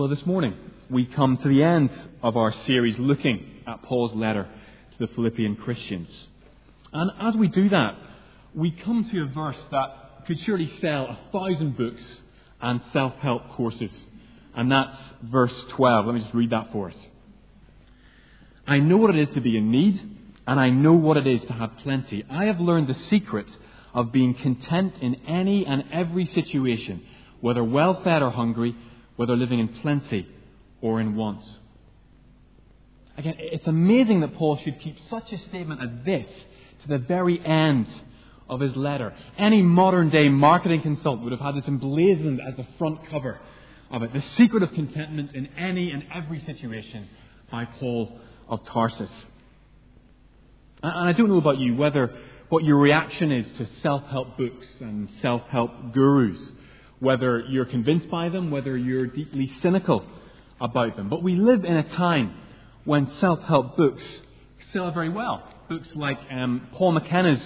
Well, this morning we come to the end of our series looking at Paul's letter to the Philippian Christians. And as we do that, we come to a verse that could surely sell a thousand books and self help courses. And that's verse 12. Let me just read that for us. I know what it is to be in need, and I know what it is to have plenty. I have learned the secret of being content in any and every situation, whether well fed or hungry, whether living in plenty or in want. Again, it's amazing that Paul should keep such a statement as this to the very end of his letter. Any modern day marketing consultant would have had this emblazoned as the front cover of it. The secret of contentment in any and every situation by Paul of Tarsus. And I don't know about you whether what your reaction is to self help books and self help gurus, whether you're convinced by them, whether you're deeply cynical about them. But we live in a time when self help books sell very well. Books like um, Paul McKenna's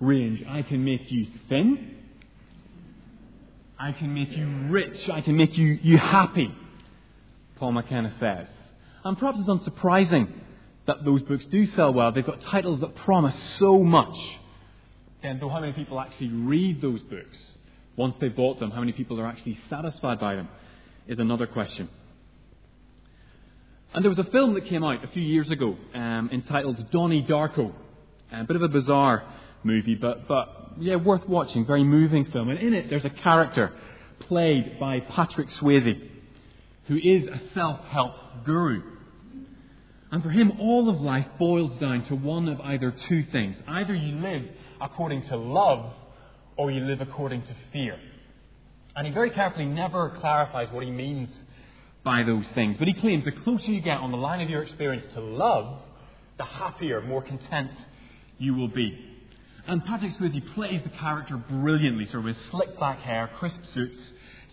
range I can make you thin, I can make you rich, I can make you, you happy, Paul McKenna says. And perhaps it's unsurprising that those books do sell well. They've got titles that promise so much. And though how many people actually read those books once they've bought them, how many people are actually satisfied by them, is another question. And there was a film that came out a few years ago um, entitled Donnie Darko. A bit of a bizarre movie, but, but yeah, worth watching. Very moving film. And in it, there's a character played by Patrick Swayze, who is a self help guru. And for him, all of life boils down to one of either two things. Either you live according to love, or you live according to fear. And he very carefully never clarifies what he means by those things. But he claims the closer you get on the line of your experience to love, the happier, more content you will be. And Patrick Swayze plays the character brilliantly, sort of with slick back hair, crisp suits,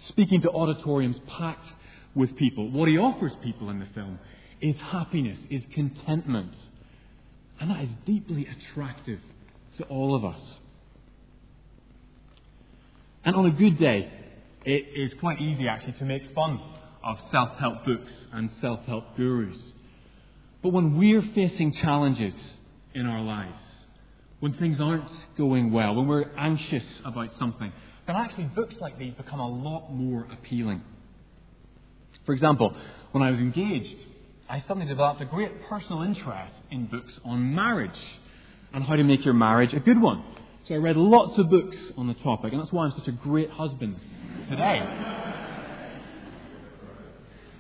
speaking to auditoriums packed with people. What he offers people in the film is happiness, is contentment. And that is deeply attractive to all of us. And on a good day, it is quite easy actually to make fun of self help books and self help gurus. But when we're facing challenges in our lives, when things aren't going well, when we're anxious about something, then actually books like these become a lot more appealing. For example, when I was engaged, I suddenly developed a great personal interest in books on marriage and how to make your marriage a good one. So I read lots of books on the topic, and that's why I'm such a great husband today.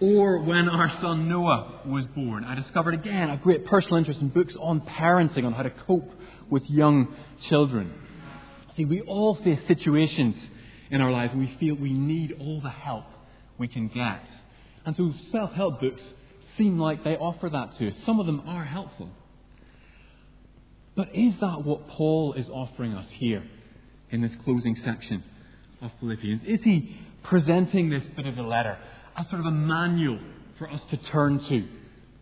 Or when our son Noah was born, I discovered again a great personal interest in books on parenting, on how to cope with young children. See, we all face situations in our lives and we feel we need all the help we can get. And so self help books seem like they offer that to us. Some of them are helpful. But is that what Paul is offering us here in this closing section of Philippians? Is he presenting this bit of the letter as sort of a manual for us to turn to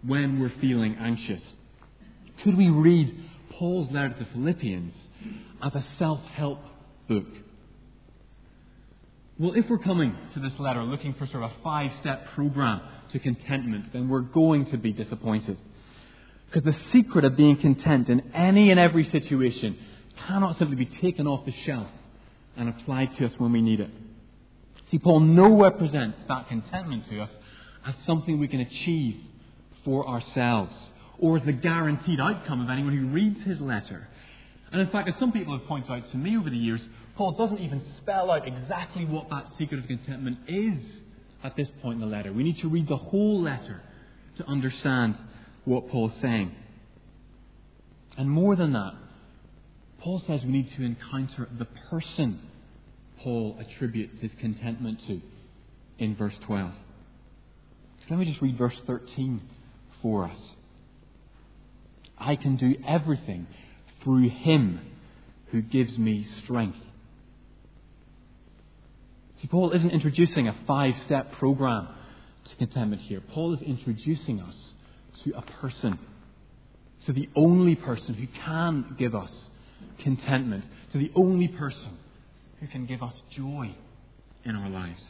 when we're feeling anxious? Could we read Paul's letter to the Philippians as a self help book? Well, if we're coming to this letter looking for sort of a five step program to contentment, then we're going to be disappointed. Because the secret of being content in any and every situation cannot simply be taken off the shelf and applied to us when we need it. See, Paul nowhere presents that contentment to us as something we can achieve for ourselves or as the guaranteed outcome of anyone who reads his letter. And in fact, as some people have pointed out to me over the years, Paul doesn't even spell out exactly what that secret of contentment is at this point in the letter. We need to read the whole letter to understand what Paul's saying. And more than that, Paul says we need to encounter the person Paul attributes his contentment to in verse 12. So let me just read verse 13 for us. I can do everything through him who gives me strength. See, Paul isn't introducing a five step program to contentment here. Paul is introducing us to a person, to the only person who can give us contentment, to the only person who can give us joy in our lives.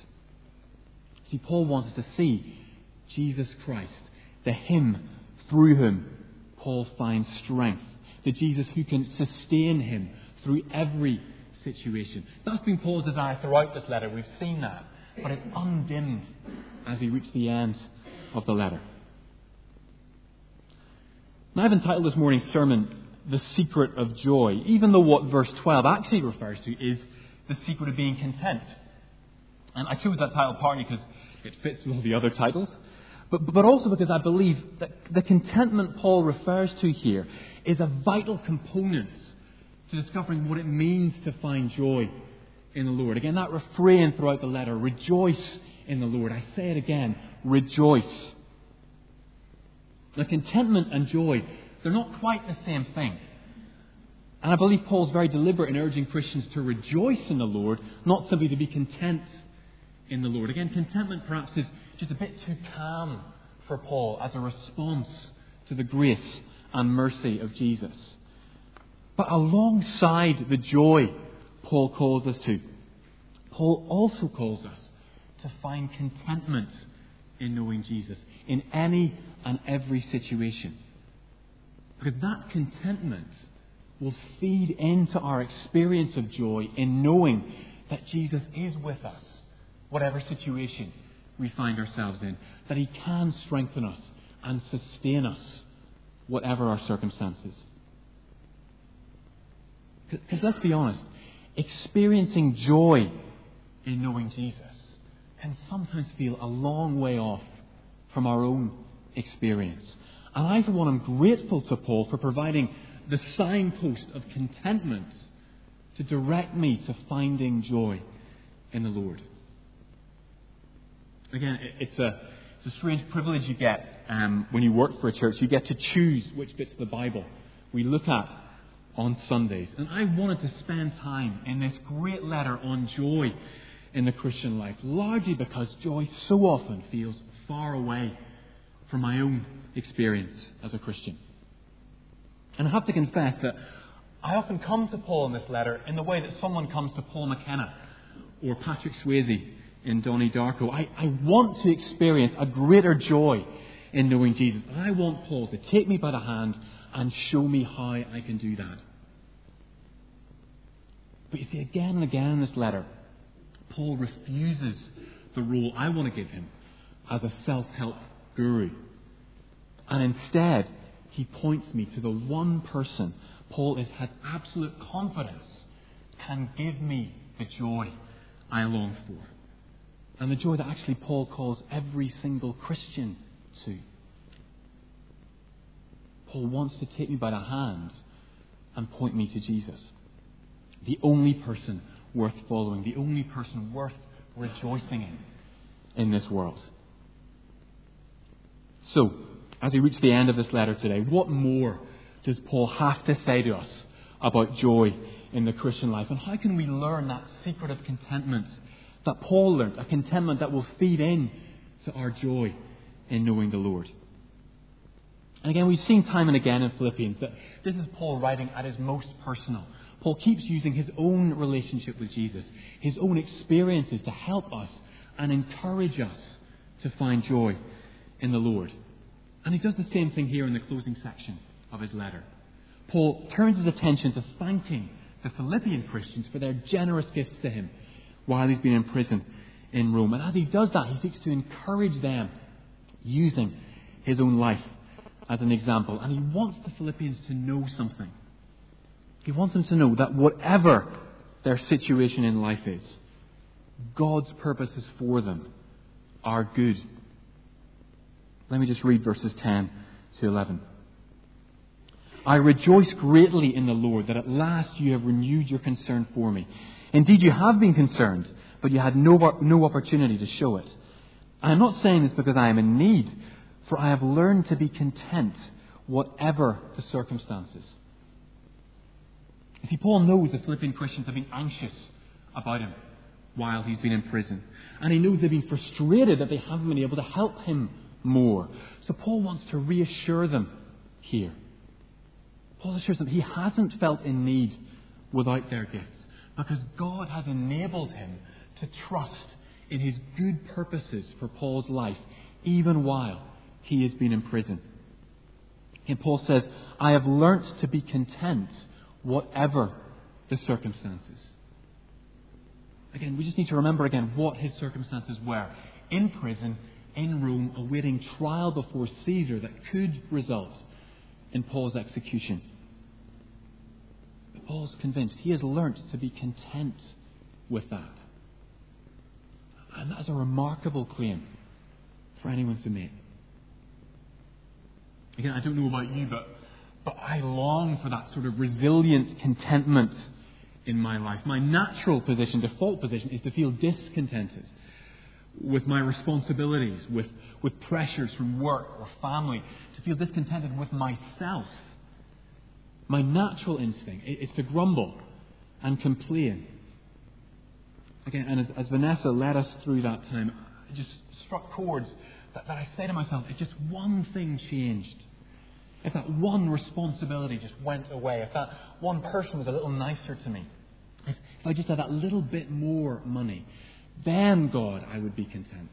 See, Paul wants us to see Jesus Christ, the Him through whom Paul finds strength, the Jesus who can sustain him through every situation. That's been Paul's desire throughout this letter. We've seen that. But it's undimmed as he reaches the end of the letter. Now, I've entitled this morning's sermon, The Secret of Joy, even though what verse 12 actually refers to is the secret of being content. And I chose that title partly because it fits with all the other titles, but, but also because I believe that the contentment Paul refers to here is a vital component to discovering what it means to find joy in the Lord. Again, that refrain throughout the letter rejoice in the Lord. I say it again rejoice. The contentment and joy, they're not quite the same thing. And I believe Paul's very deliberate in urging Christians to rejoice in the Lord, not simply to be content in the Lord. Again, contentment perhaps is just a bit too calm for Paul as a response to the grace and mercy of Jesus. But alongside the joy Paul calls us to, Paul also calls us to find contentment in knowing Jesus in any and every situation. Because that contentment will feed into our experience of joy in knowing that Jesus is with us, whatever situation we find ourselves in, that He can strengthen us and sustain us, whatever our circumstances. Because let's be honest, experiencing joy in knowing Jesus can sometimes feel a long way off from our own experience. And I, for one, am grateful to Paul for providing the signpost of contentment to direct me to finding joy in the Lord. Again, it's a, it's a strange privilege you get um, when you work for a church. You get to choose which bits of the Bible we look at on Sundays. And I wanted to spend time in this great letter on joy in the Christian life, largely because joy so often feels far away from my own experience as a Christian. And I have to confess that I often come to Paul in this letter in the way that someone comes to Paul McKenna or Patrick Swayze in Donnie Darko. I, I want to experience a greater joy in knowing Jesus. And I want Paul to take me by the hand and show me how I can do that. But you see, again and again in this letter, Paul refuses the role I want to give him as a self help guru. And instead, he points me to the one person Paul has absolute confidence can give me the joy I long for and the joy that actually Paul calls every single Christian to. Paul wants to take me by the hand and point me to Jesus, the only person worth following, the only person worth rejoicing in in this world. So, as we reach the end of this letter today, what more does Paul have to say to us about joy in the Christian life? And how can we learn that secret of contentment that Paul learned, a contentment that will feed in to our joy in knowing the Lord. And again, we've seen time and again in Philippians that this is Paul writing at his most personal. Paul keeps using his own relationship with Jesus, his own experiences to help us and encourage us to find joy in the Lord. And he does the same thing here in the closing section of his letter. Paul turns his attention to thanking the Philippian Christians for their generous gifts to him while he's been in prison in Rome. And as he does that, he seeks to encourage them using his own life as an example. And he wants the Philippians to know something. He wants them to know that whatever their situation in life is, God's purposes for them are good. Let me just read verses 10 to 11. I rejoice greatly in the Lord that at last you have renewed your concern for me. Indeed, you have been concerned, but you had no, no opportunity to show it. I am not saying this because I am in need, for I have learned to be content, whatever the circumstances. You see, Paul knows the Philippian Christians have been anxious about him while he's been in prison. And he knows they've been frustrated that they haven't been able to help him more. So Paul wants to reassure them here. Paul assures them he hasn't felt in need without their gifts because God has enabled him to trust in his good purposes for Paul's life, even while he has been in prison. And Paul says, I have learnt to be content, whatever the circumstances. Again, we just need to remember again what his circumstances were. In prison, in Rome, awaiting trial before Caesar that could result in Paul's execution. But Paul's convinced he has learnt to be content with that. And that is a remarkable claim for anyone to make. Again, I don't know about you, but, but I long for that sort of resilient contentment in my life. My natural position, default position, is to feel discontented with my responsibilities, with, with pressures from work or family, to feel discontented with myself. My natural instinct is to grumble and complain. Again, and as, as Vanessa led us through that time, it just struck chords that, that I say to myself, if just one thing changed, if that one responsibility just went away, if that one person was a little nicer to me, if, if I just had that little bit more money, then, God, I would be content.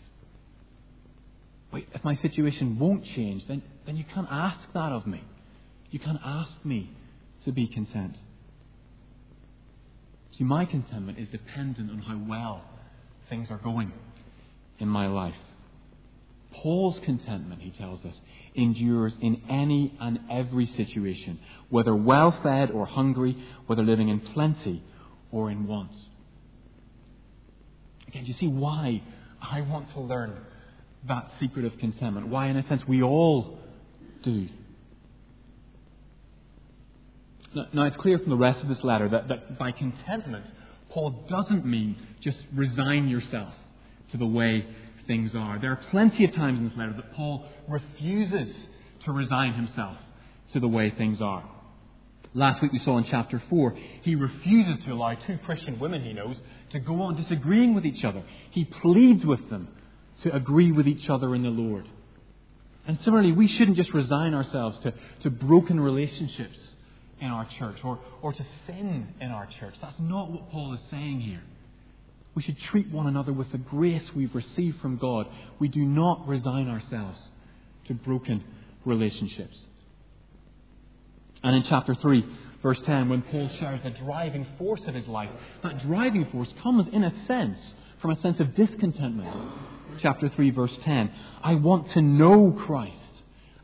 Wait, if my situation won't change, then, then you can't ask that of me. You can't ask me to be content. See, my contentment is dependent on how well things are going in my life. Paul's contentment, he tells us, endures in any and every situation, whether well fed or hungry, whether living in plenty or in want. Again, do you see why I want to learn that secret of contentment? Why, in a sense, we all do. Now, now, it's clear from the rest of this letter that, that by contentment, Paul doesn't mean just resign yourself to the way things are. There are plenty of times in this letter that Paul refuses to resign himself to the way things are. Last week we saw in chapter 4, he refuses to allow two Christian women he knows to go on disagreeing with each other. He pleads with them to agree with each other in the Lord. And similarly, we shouldn't just resign ourselves to, to broken relationships in our church or, or to sin in our church. That's not what Paul is saying here. We should treat one another with the grace we've received from God. We do not resign ourselves to broken relationships. And in chapter 3, verse 10, when Paul shares the driving force of his life, that driving force comes, in a sense, from a sense of discontentment. Chapter 3, verse 10 I want to know Christ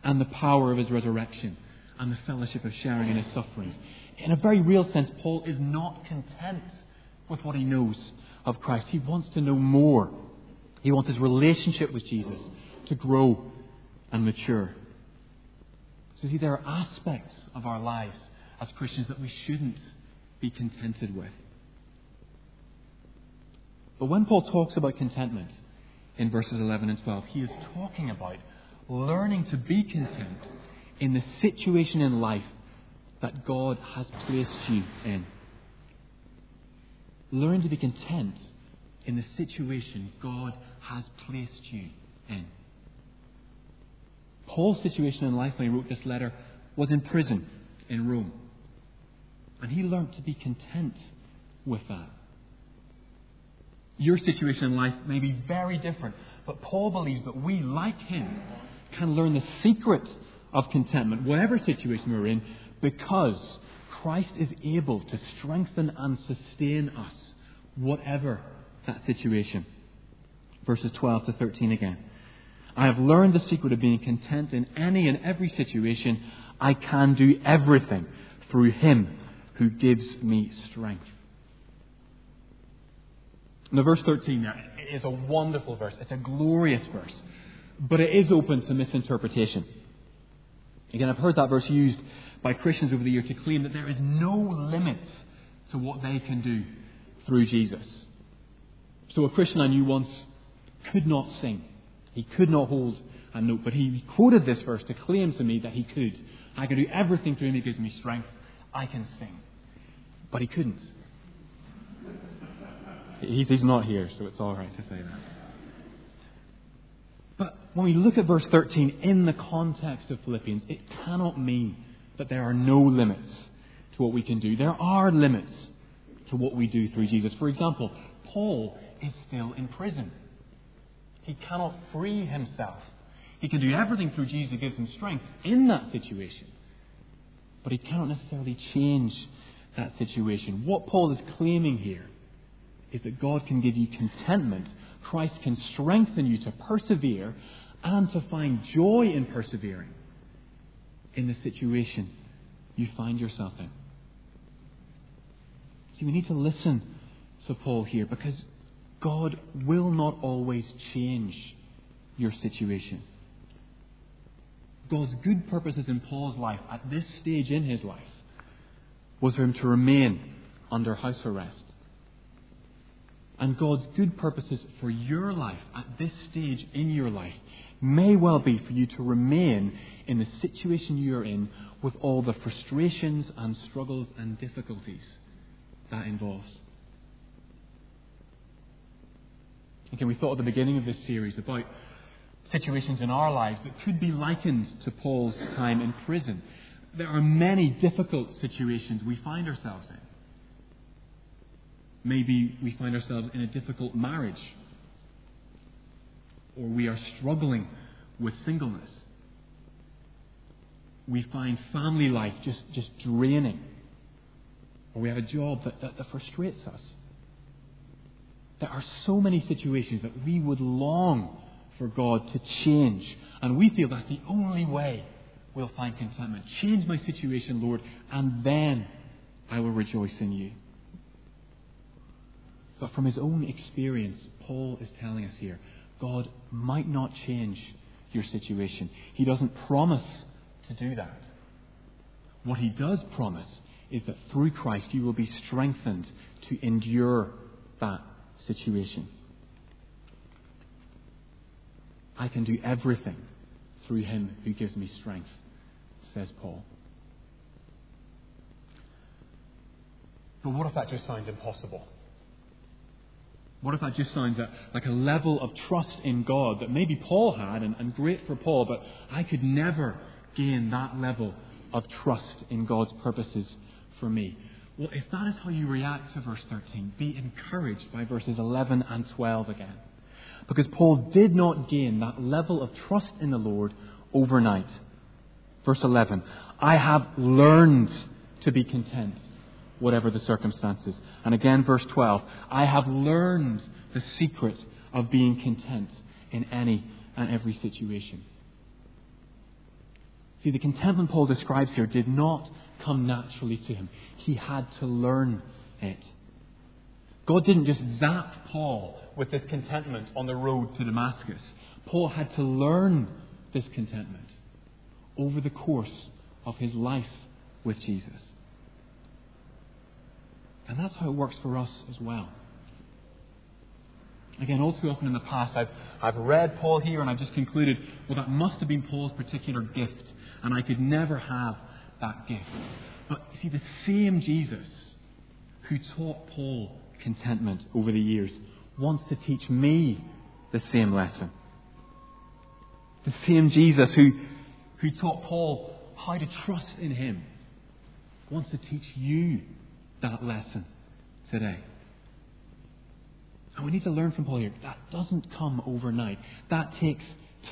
and the power of his resurrection and the fellowship of sharing in his sufferings. In a very real sense, Paul is not content with what he knows of Christ. He wants to know more. He wants his relationship with Jesus to grow and mature. So, see, there are aspects of our lives as Christians that we shouldn't be contented with. But when Paul talks about contentment in verses 11 and 12, he is talking about learning to be content in the situation in life that God has placed you in. Learn to be content in the situation God has placed you in. Paul's situation in life when he wrote this letter was in prison in Rome. And he learned to be content with that. Your situation in life may be very different, but Paul believes that we, like him, can learn the secret of contentment, whatever situation we're in, because Christ is able to strengthen and sustain us, whatever that situation. Verses 12 to 13 again. I have learned the secret of being content in any and every situation. I can do everything through Him who gives me strength. Now, verse 13 there is a wonderful verse. It's a glorious verse. But it is open to misinterpretation. Again, I've heard that verse used by Christians over the year to claim that there is no limit to what they can do through Jesus. So a Christian I knew once could not sing. He could not hold a note, but he quoted this verse to claim to me that he could. I can do everything through him who gives me strength. I can sing. But he couldn't. He's, he's not here, so it's all right to say that. But when we look at verse 13 in the context of Philippians, it cannot mean that there are no limits to what we can do. There are limits to what we do through Jesus. For example, Paul is still in prison. He cannot free himself. He can do everything through Jesus who gives him strength in that situation. But he cannot necessarily change that situation. What Paul is claiming here is that God can give you contentment. Christ can strengthen you to persevere and to find joy in persevering in the situation you find yourself in. See, we need to listen to Paul here because God will not always change your situation. God's good purposes in Paul's life at this stage in his life was for him to remain under house arrest. And God's good purposes for your life at this stage in your life may well be for you to remain in the situation you're in with all the frustrations and struggles and difficulties that involves. Again, we thought at the beginning of this series about situations in our lives that could be likened to Paul's time in prison. There are many difficult situations we find ourselves in. Maybe we find ourselves in a difficult marriage, or we are struggling with singleness. We find family life just, just draining, or we have a job that, that, that frustrates us. There are so many situations that we would long for God to change. And we feel that's the only way we'll find contentment. Change my situation, Lord, and then I will rejoice in you. But from his own experience, Paul is telling us here God might not change your situation. He doesn't promise to do that. What he does promise is that through Christ you will be strengthened to endure that situation. I can do everything through him who gives me strength, says Paul. But what if that just sounds impossible? What if that just sounds like a level of trust in God that maybe Paul had, and, and great for Paul, but I could never gain that level of trust in God's purposes for me? Well, if that is how you react to verse 13, be encouraged by verses 11 and 12 again. Because Paul did not gain that level of trust in the Lord overnight. Verse 11 I have learned to be content, whatever the circumstances. And again, verse 12 I have learned the secret of being content in any and every situation. See, the contentment Paul describes here did not come naturally to him. He had to learn it. God didn't just zap Paul with this contentment on the road to Damascus. Paul had to learn this contentment over the course of his life with Jesus. And that's how it works for us as well. Again, all too often in the past, I've, I've read Paul here and I've just concluded, well, that must have been Paul's particular gift, and I could never have that gift. But you see, the same Jesus who taught Paul contentment over the years wants to teach me the same lesson. The same Jesus who, who taught Paul how to trust in him wants to teach you that lesson today. And we need to learn from Paul here. That doesn't come overnight. That takes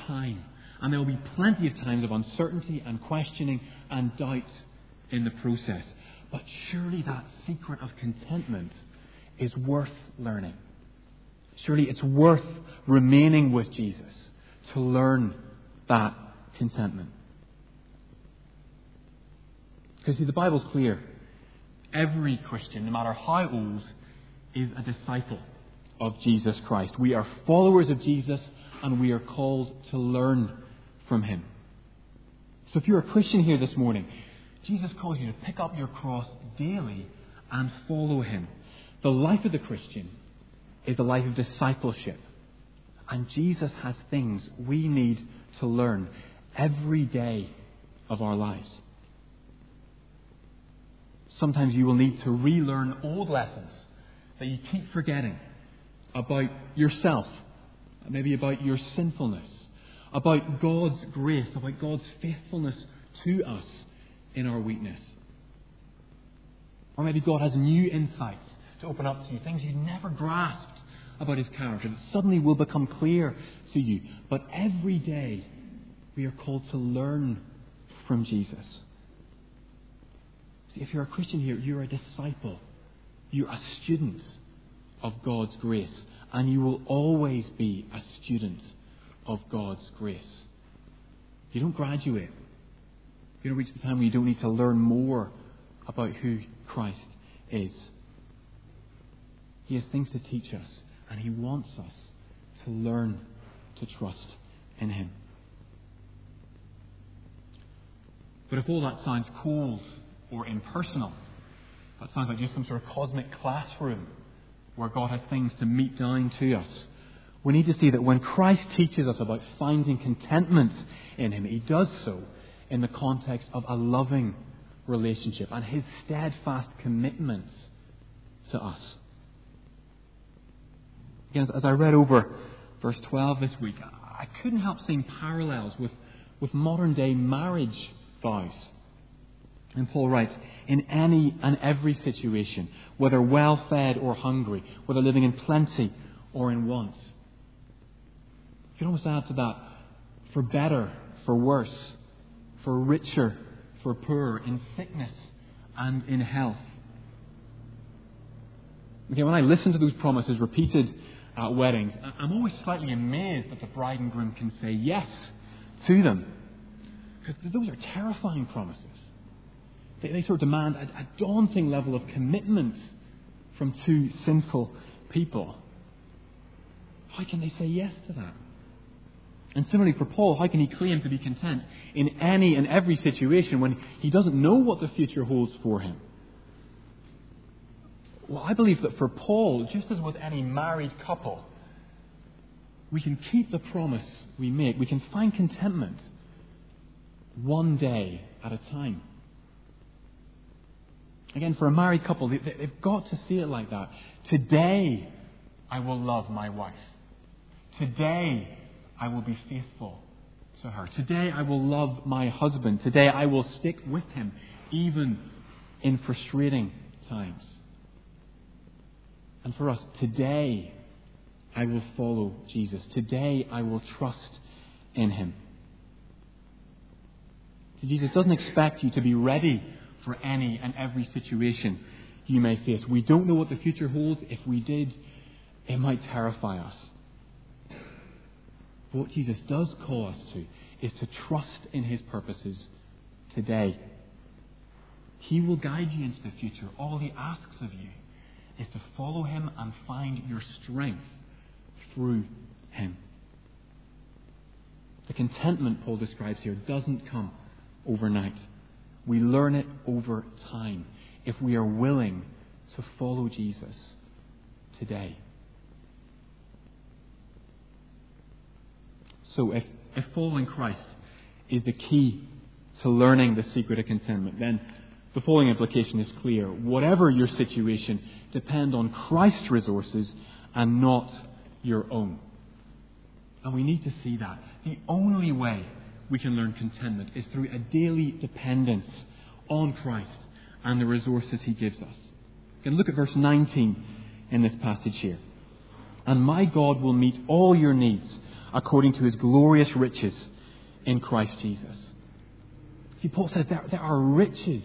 time. And there will be plenty of times of uncertainty and questioning and doubt in the process. But surely that secret of contentment is worth learning. Surely it's worth remaining with Jesus to learn that contentment. Because see, the Bible's clear. Every Christian, no matter how old, is a disciple of Jesus Christ. We are followers of Jesus and we are called to learn from him. So if you're a Christian here this morning, Jesus calls you to pick up your cross daily and follow him. The life of the Christian is the life of discipleship. And Jesus has things we need to learn every day of our lives. Sometimes you will need to relearn old lessons that you keep forgetting about yourself, maybe about your sinfulness, about God's grace, about God's faithfulness to us in our weakness. Or maybe God has new insights to open up to you, things you never grasped about his character that suddenly will become clear to you. But every day, we are called to learn from Jesus. See, if you're a Christian here, you're a disciple. You're a student of God's grace. And you will always be a student of God's grace. You don't graduate. You don't reach the time where you don't need to learn more about who Christ is. He has things to teach us, and He wants us to learn to trust in Him. But if all that sounds cold or impersonal, that sounds like just some sort of cosmic classroom where God has things to meet down to us. We need to see that when Christ teaches us about finding contentment in Him, He does so in the context of a loving relationship and His steadfast commitment to us. Again, as I read over verse 12 this week, I couldn't help seeing parallels with, with modern day marriage vows. And Paul writes, in any and every situation, whether well fed or hungry, whether living in plenty or in want. You can almost add to that, for better, for worse, for richer, for poorer, in sickness and in health. Okay, when I listen to those promises repeated at weddings, I'm always slightly amazed that the bride and groom can say yes to them. Because those are terrifying promises. They, they sort of demand a, a daunting level of commitment from two sinful people. How can they say yes to that? And similarly for Paul, how can he claim to be content in any and every situation when he doesn't know what the future holds for him? Well, I believe that for Paul, just as with any married couple, we can keep the promise we make. We can find contentment one day at a time. Again, for a married couple, they, have got to see it like that. Today, I will love my wife. Today, I will be faithful to her. Today, I will love my husband. Today, I will stick with him, even in frustrating times. And for us, today, I will follow Jesus. Today, I will trust in him. So Jesus doesn't expect you to be ready for any and every situation you may face. We don't know what the future holds. If we did, it might terrify us. But what Jesus does call us to is to trust in his purposes today. He will guide you into the future. All he asks of you is to follow him and find your strength through him. The contentment Paul describes here doesn't come overnight. We learn it over time if we are willing to follow Jesus today. So, if, if following Christ is the key to learning the secret of contentment, then the following implication is clear. Whatever your situation, depend on Christ's resources and not your own. And we need to see that. The only way we can learn contentment is through a daily dependence on Christ and the resources he gives us. You can look at verse 19 in this passage here. And my God will meet all your needs according to his glorious riches in Christ Jesus. See, Paul says there, there are riches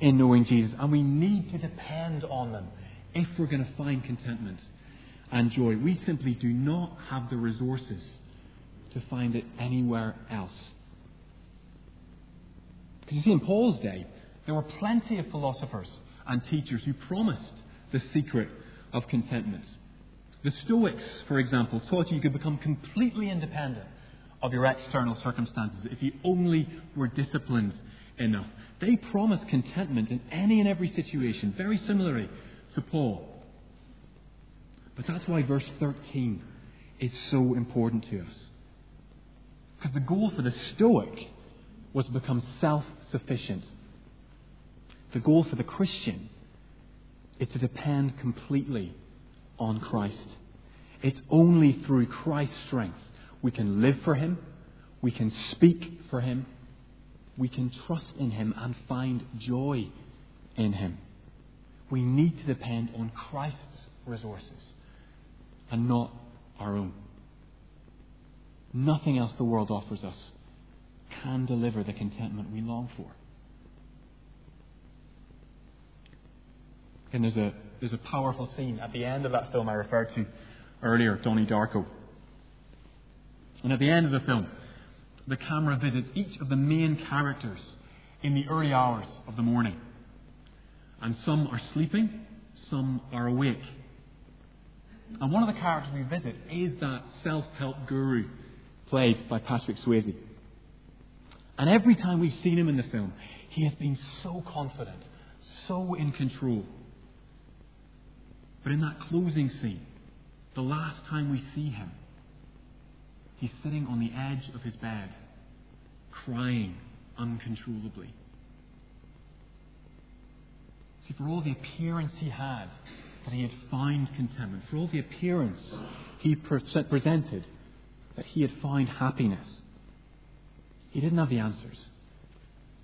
in knowing Jesus, and we need to depend on them if we're going to find contentment and joy. We simply do not have the resources to find it anywhere else. Because you see, in Paul's day, there were plenty of philosophers and teachers who promised the secret of contentment. The Stoics, for example, taught you could become completely independent of your external circumstances if you only were disciplined enough. They promised contentment in any and every situation, very similarly to Paul. But that's why verse 13 is so important to us. Because the goal for the Stoic was to become self sufficient. The goal for the Christian is to depend completely on Christ. It's only through Christ's strength we can live for Him, we can speak for Him, we can trust in Him and find joy in Him. We need to depend on Christ's resources and not our own. Nothing else the world offers us can deliver the contentment we long for. And there's a, there's a powerful scene at the end of that film I referred to earlier, Donnie Darko. And at the end of the film, the camera visits each of the main characters in the early hours of the morning. And some are sleeping, some are awake. And one of the characters we visit is that self help guru played by Patrick Swayze. And every time we've seen him in the film, he has been so confident, so in control. But in that closing scene, the last time we see him, he's sitting on the edge of his bed, crying uncontrollably. See, for all the appearance he had that he had found contentment, for all the appearance he presented that he had found happiness, he didn't have the answers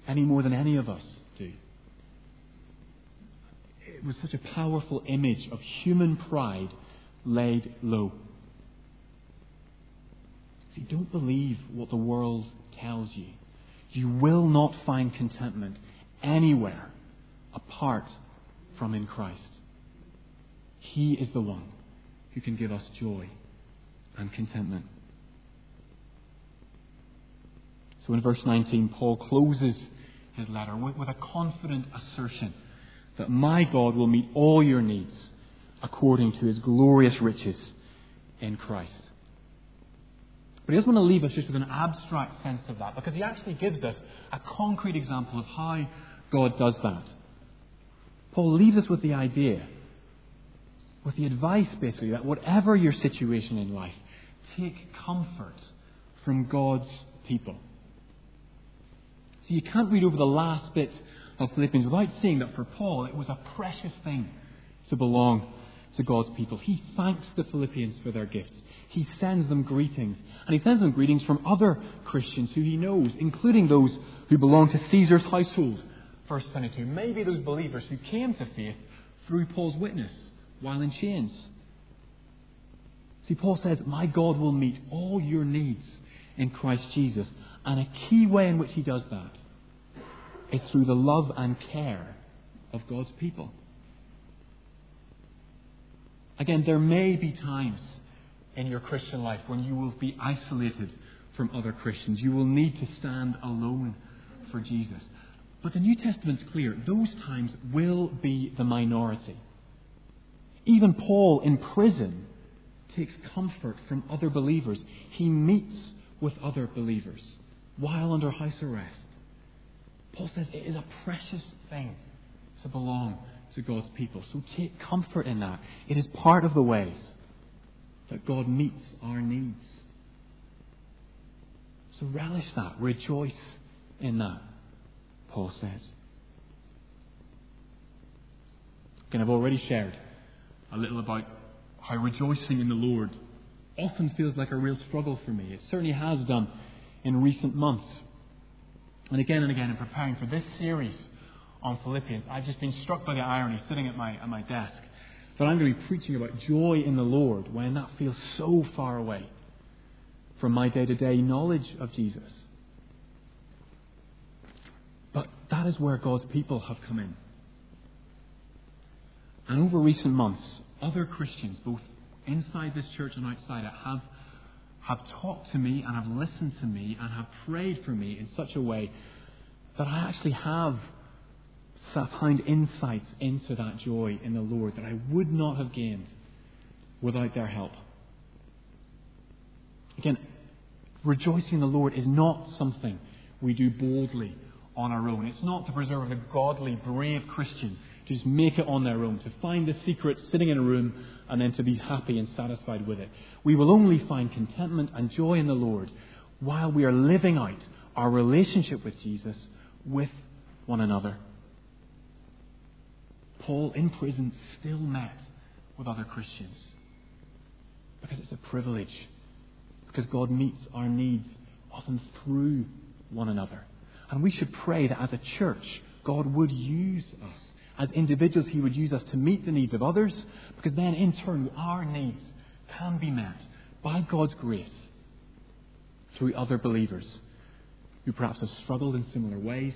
any more than any of us. It was such a powerful image of human pride laid low. See, don't believe what the world tells you. You will not find contentment anywhere apart from in Christ. He is the one who can give us joy and contentment. So in verse 19, Paul closes his letter with, with a confident assertion that my God will meet all your needs according to his glorious riches in Christ. But he doesn't want to leave us just with an abstract sense of that because he actually gives us a concrete example of how God does that. Paul leaves us with the idea, with the advice basically, that whatever your situation in life, take comfort from God's people. So you can't read over the last bit of Philippians without seeing that for Paul it was a precious thing to belong to God's people. He thanks the Philippians for their gifts. He sends them greetings. And he sends them greetings from other Christians who he knows, including those who belong to Caesar's household. Verse 22. Maybe those believers who came to faith through Paul's witness while in chains. See, Paul says, My God will meet all your needs in Christ Jesus. And a key way in which he does that is through the love and care of God's people. Again, there may be times in your Christian life when you will be isolated from other Christians. You will need to stand alone for Jesus. But the New Testament's clear those times will be the minority. Even Paul in prison takes comfort from other believers. He meets with other believers while under house arrest. Paul says it is a precious thing to belong to God's people. So take comfort in that. It is part of the ways that God meets our needs. So relish that. Rejoice in that, Paul says. Again, I've already shared a little about how rejoicing in the Lord often feels like a real struggle for me. It certainly has done in recent months. And again and again, in preparing for this series on Philippians, I've just been struck by the irony sitting at my, at my desk that I'm going to be preaching about joy in the Lord when that feels so far away from my day to day knowledge of Jesus. But that is where God's people have come in. And over recent months, other Christians, both inside this church and outside it, have, have talked to me and have listened to me and have prayed for me in such a way that I actually have found insights into that joy in the Lord that I would not have gained without their help. Again, rejoicing in the Lord is not something we do boldly on our own. It's not to preserve the godly, brave Christian to just make it on their own, to find the secret sitting in a room and then to be happy and satisfied with it. We will only find contentment and joy in the Lord while we are living out our relationship with Jesus with one another. Paul in prison still met with other Christians because it's a privilege, because God meets our needs often through one another. And we should pray that as a church, God would use us. As individuals, He would use us to meet the needs of others, because then in turn, our needs can be met by God's grace through other believers who perhaps have struggled in similar ways,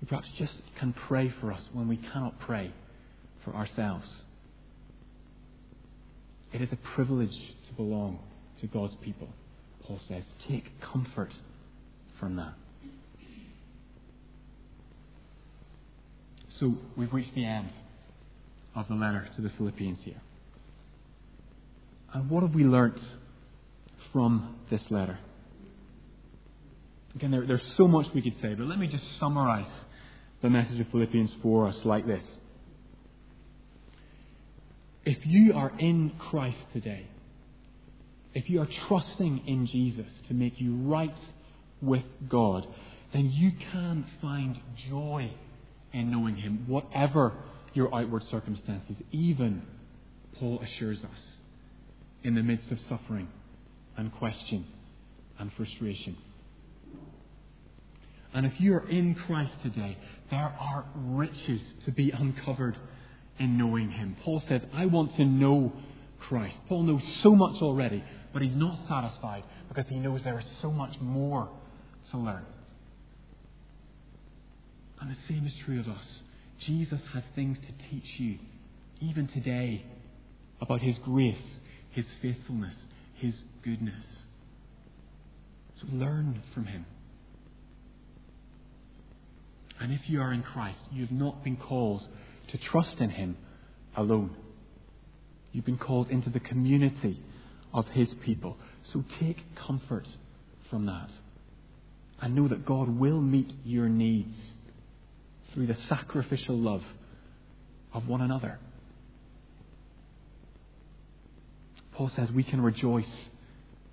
who perhaps just can pray for us when we cannot pray for ourselves. It is a privilege to belong to God's people, Paul says. Take comfort from that. So we've reached the end of the letter to the Philippians here. And what have we learnt from this letter? Again, there, there's so much we could say, but let me just summarize the message of Philippians for us like this. If you are in Christ today, if you are trusting in Jesus to make you right with God, then you can find joy in knowing Him, whatever your outward circumstances, even, Paul assures us, in the midst of suffering and question and frustration. And if you are in Christ today, there are riches to be uncovered in knowing Him. Paul says, I want to know Christ. Paul knows so much already, but he's not satisfied because he knows there is so much more to learn. And the same is true of us. Jesus has things to teach you, even today, about His grace, His faithfulness, His goodness. So learn from Him. And if you are in Christ, you have not been called to trust in Him alone. You've been called into the community of His people. So take comfort from that. And know that God will meet your needs through the sacrificial love of one another. Paul says we can rejoice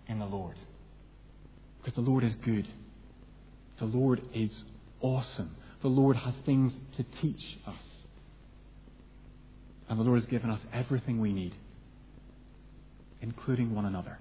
in the Lord because the Lord is good. The Lord is awesome. The Lord has things to teach us. And the Lord has given us everything we need, including one another.